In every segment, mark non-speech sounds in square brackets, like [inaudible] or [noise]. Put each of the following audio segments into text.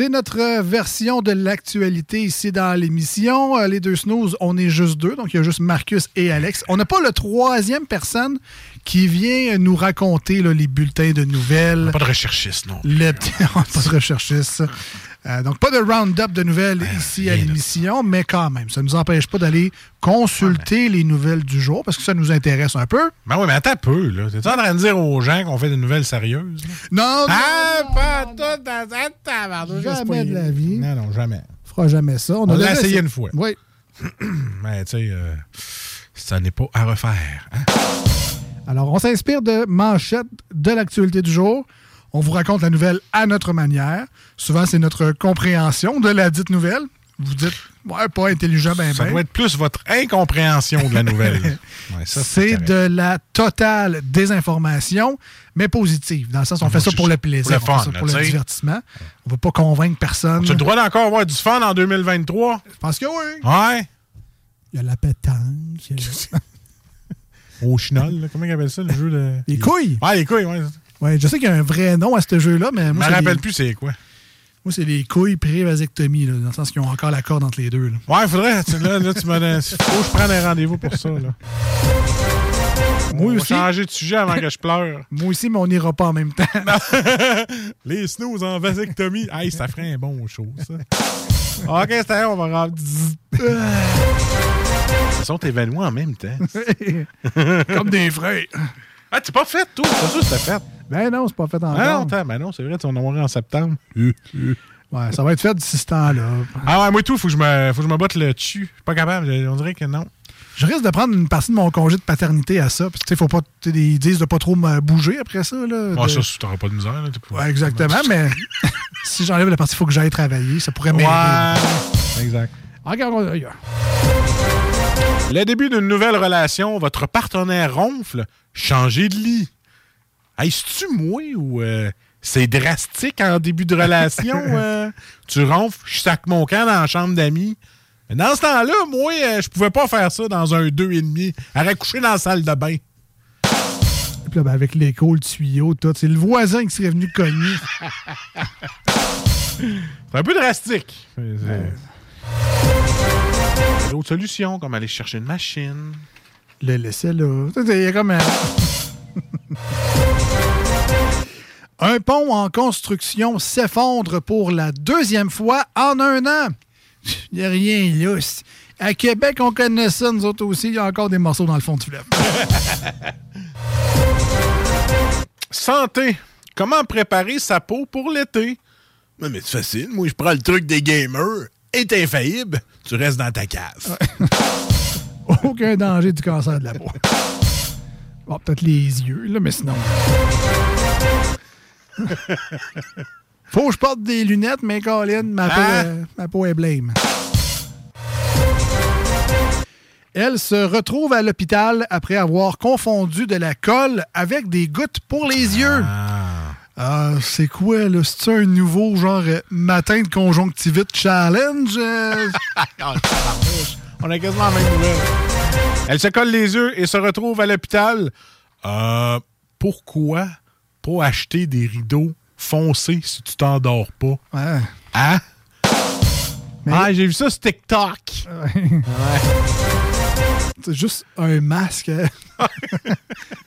C'est notre version de l'actualité ici dans l'émission. Euh, Les deux snooze, on est juste deux, donc il y a juste Marcus et Alex. On n'a pas le troisième personne qui vient nous raconter là, les bulletins de nouvelles. Pas de recherchiste, non. Le petit- [laughs] pas de recherchiste. Euh, donc, pas de round-up de nouvelles ici à l'émission, mais quand même, ça ne nous empêche pas d'aller consulter les nouvelles du jour parce que ça nous intéresse un peu. Ben oui, mais attends un peu, là. T'es en train de dire aux gens qu'on fait des nouvelles sérieuses? là? Non, Ah, pas tout dans Jamais de la vie. Non, non, jamais. On fera jamais ça. On a l'a essayé une fois. Oui. [clears throat] Mais tu sais, euh, ça n'est pas à refaire. hein? Alors, on s'inspire de manchettes de l'actualité du jour. On vous raconte la nouvelle à notre manière. Souvent, c'est notre compréhension de la dite nouvelle. Vous dites, ouais, pas intelligent, ben Ça ben. doit être plus votre incompréhension de la nouvelle. [laughs] Ouais, ça, C'est de la totale désinformation, mais positive. Dans le sens, on Ah, fait ça pour le ça. plaisir, Pour le on fait fun, ça là, pour le divertissement. On ne veut pas convaincre personne. Tu as le droit d'encore avoir du fun en 2023? Je pense que oui. Ouais. Il y a la pétanque. [laughs] Au chenol, là. comment ils appellent ça, le jeu de. Les couilles. Ouais, les couilles, ouais. Ouais, je sais qu'il y a un vrai nom à ce jeu-là, mais Je moi, me c'est rappelle les- plus c'est quoi. moi, c'est les couilles pré-vasectomie, dans le sens qu'ils ont encore la corde entre les deux. là. Ouais, faudrait. tu- Là, là, tu donné- Faut que je prenne un rendez-vous pour ça, là. Moi aussi. changer de sujet avant que je pleure. [laughs] Moi aussi, mais on n'ira pas en même temps. [laughs] Les snooze en vasectomie. Hey, ça ferait un bon show, ça. ok, c'est on va rendre. Ils sont évalués en même temps. [laughs] Comme des frères. Ah, t'es pas fait, toi. C'est sûr que c'était fait. Ben non, c'est pas fait encore. Ah non, attends, ben non, c'est vrai, tu vas en avoir en septembre. [laughs] Ouais, ça va être fait d'ici ce temps-là. Ah ouais, moi tout, faut que je me, faut que je me botte le dessus. Je suis pas capable, on dirait que non. Je risque de prendre une partie de mon congé de paternité à ça. Tu sais, faut pas. tu Ils disent de pas trop me bouger après ça. Là, Ah, de- ça, t'auras pas de misère. Là, t'es pas- Ouais, exactement, mais [laughs] si j'enlève la partie, il faut que j'aille travailler. Ça pourrait m'aider. Ouais, exact. Regarde, regarde. Le début d'une nouvelle relation, votre partenaire ronfle, changez de lit. Hey, c'est-tu moi ou euh, c'est drastique en début de relation? [laughs] euh, tu ronfles, je sac mon camp dans la chambre d'amis. Mais dans ce temps-là, moi, euh, je pouvais pas faire ça dans un 2,5. Arrête coucher dans la salle de bain. Puis là, ben, avec l'écho, le tuyau, tout. C'est le voisin qui serait venu cogner. [laughs] C'est un peu drastique. D'autres solutions, comme aller chercher une machine. Le laisser là. Il y a comme un... [laughs] Un pont en construction s'effondre pour la deuxième fois en un an. Il n'y a rien là. À Québec, on connaît ça, nous autres aussi. Il y a encore des morceaux dans le fond du fleuve. [laughs] Santé. Comment préparer sa peau pour l'été? Non, mais c'est facile. Moi, je prends le truc des gamers. Est infaillible. Tu restes dans ta cave. [laughs] Aucun danger du cancer de la peau. Bon, peut-être les yeux, là, mais sinon. [laughs] Faut que je porte des lunettes, mais Colin, ma peau, Ah! euh, ma peau est blême. Elle se retrouve à l'hôpital après avoir confondu de la colle avec des gouttes pour les yeux. Ah, c'est quoi, là? C'est un nouveau genre euh, matin de conjonctivite challenge? [laughs] euh? On a quasiment la même nouvelle. Elle se colle les yeux et se retrouve à l'hôpital. Euh, pourquoi pas acheter des rideaux foncé si tu t'endors pas? Ouais. Hein? Mais- Ah, j'ai vu ça sur TikTok. C'est juste un masque. hein. [laughs]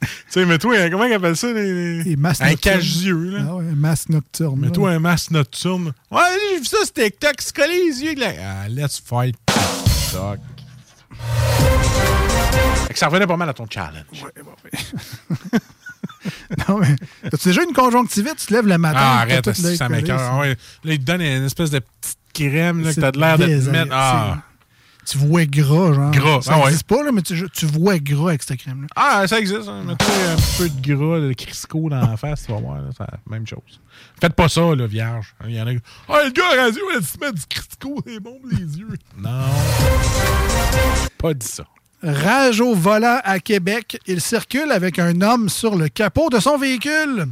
Tu sais, mets-toi, un- comment ils appellent ça? Les, masques un cache-yeux, là? Ah ouais, un masque nocturne. là. Mets-toi un masque nocturne. Ouais, j'ai vu ça sur TikTok. Se coller les yeux. Là. Ah, let's fight TikTok. Fait que ça revenait pas mal à ton challenge. [laughs] Non, mais as-tu déjà une conjonctivite? Tu te lèves le matin. Ah, arrête, ça ça. Ouais. Là, il te donne une espèce de petite crème là, que t'as de l'air de te mettre. Ah. Tu vois gras, genre. Gras, Ça ah ouais. existe pas, là, mais tu, tu vois gras avec cette crème-là. ah, ça existe. Hein. Mets-toi un peu de gras, de Crisco dans la face, tu vas voir. là, c'est la même chose. Faites pas ça, là, vierge. Il y en a qui. Ah, le gars à radio, il se met du Crisco, c'est bon pour les yeux. Non. Pas dit ça. Rage au volant à Québec. Il circule avec un homme sur le capot de son véhicule.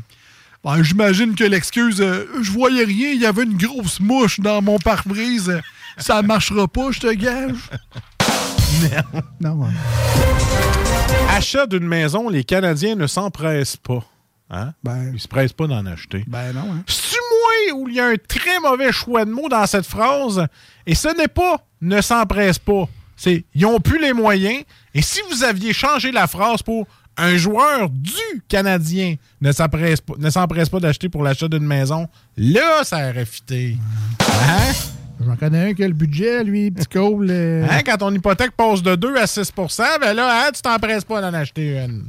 Ben, J'imagine que l'excuse, euh, je voyais rien, il y avait une grosse mouche dans mon pare-brise. Ça marchera pas, je te gage. Non. Non, ouais. Achat d'une maison, les Canadiens ne s'empressent pas. Hein? Ben, Ils se pressent pas d'en acheter. ben non. Hein. C'est moi où il y a un très mauvais choix de mots dans cette phrase? Et ce n'est pas ne s'empresse pas. C'est ils ont plus les moyens. Et si vous aviez changé la phrase pour un joueur du Canadien ne s'empresse pas, d'acheter pour l'achat d'une maison, là, ça aurait fité. Hein? J'en connais un qui a le budget, lui, petit Cole. euh, Hein? Quand ton hypothèque passe de 2 à 6% ben là, hein, tu t'empresses pas d'en acheter une.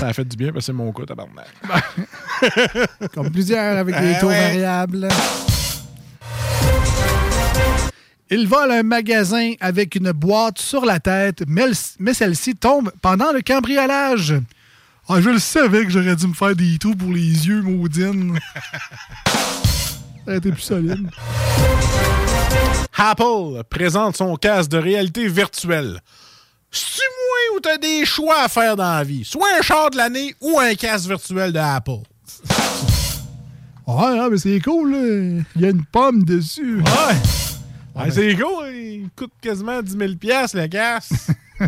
Ça a fait du bien parce que c'est mon cas, tabarnak. Comme plusieurs avec des Ah taux ouais. variables. Il vole un magasin avec une boîte sur la tête, mais, le- mais celle-ci tombe pendant le cambriolage. Ah, je le savais que j'aurais dû me faire des trous pour les yeux, maudine. [laughs] Ça aurait été plus solide. Apple présente son casque de réalité virtuelle. C'est moi où t'as des choix à faire dans la vie? Soit un char de l'année ou un casque virtuel de Apple. Ouais, ah, mais c'est cool, là. Il y a une pomme dessus. Ouais. Ouais, c'est cool. Il coûte quasiment 10 000 piastres, le casque. [laughs]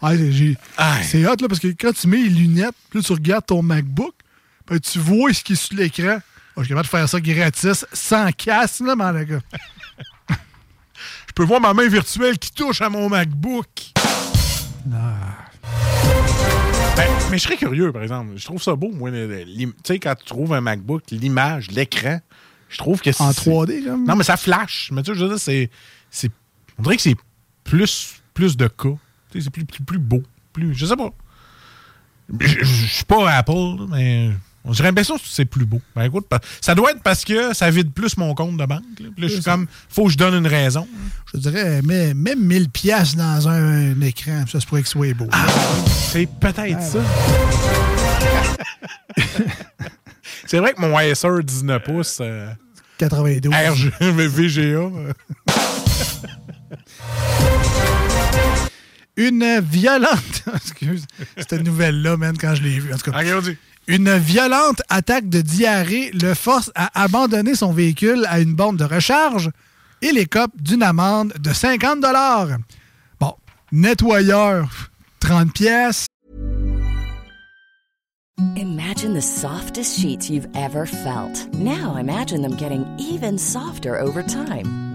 Ah, j'ai- Aïe. c'est hot, là, parce que quand tu mets les lunettes, puis là, tu regardes ton MacBook, ben, tu vois ce qui est sur l'écran. Ah, je suis capable de faire ça gratis, sans casse, là, mon gars. [laughs] Je peux voir ma main virtuelle qui touche à mon MacBook. Ben, mais je serais curieux, par exemple. Je trouve ça beau, moi. Tu sais, quand tu trouves un MacBook, l'image, l'écran, je trouve que c'est. En 3D, comme? Non, mais ça flash. Mais tu sais, je veux dire, c'est. c'est- On dirait que c'est plus, plus de cas. Tu sais, c'est plus, plus, plus beau. Plus, je sais pas. Je suis pas Apple, mais j'ai l'impression que c'est plus beau. Ben écoute, ça doit être parce que ça vide plus mon compte de banque. là. Puis là, je suis comme, faut que je donne une raison. Je dirais, mets, mets 1000 pièces dans un, un écran, ça se pourrait que ce soit beau. C'est peut-être ça. [laughs] c'est vrai que mon Acer 19 pouces euh, 92. RG, VGA. Une violente. [laughs] Excuse. Cette nouvelle-là, man, quand je l'ai vue. En tout cas, regarde, une violente attaque de diarrhée le force à abandonner son véhicule à une borne de recharge et l'écope d'une amende de 50 Bon, nettoyeur, 30 pièces. Imagine the softest sheets you've ever felt. Now imagine them getting even softer over time.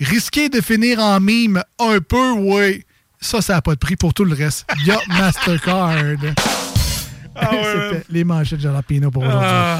Risqué de finir en mime un peu, ouais. ça, ça n'a pas de prix. Pour tout le reste, il y a Mastercard. Ah ouais, C'était les manchettes de Jalapino pour aujourd'hui. Ah.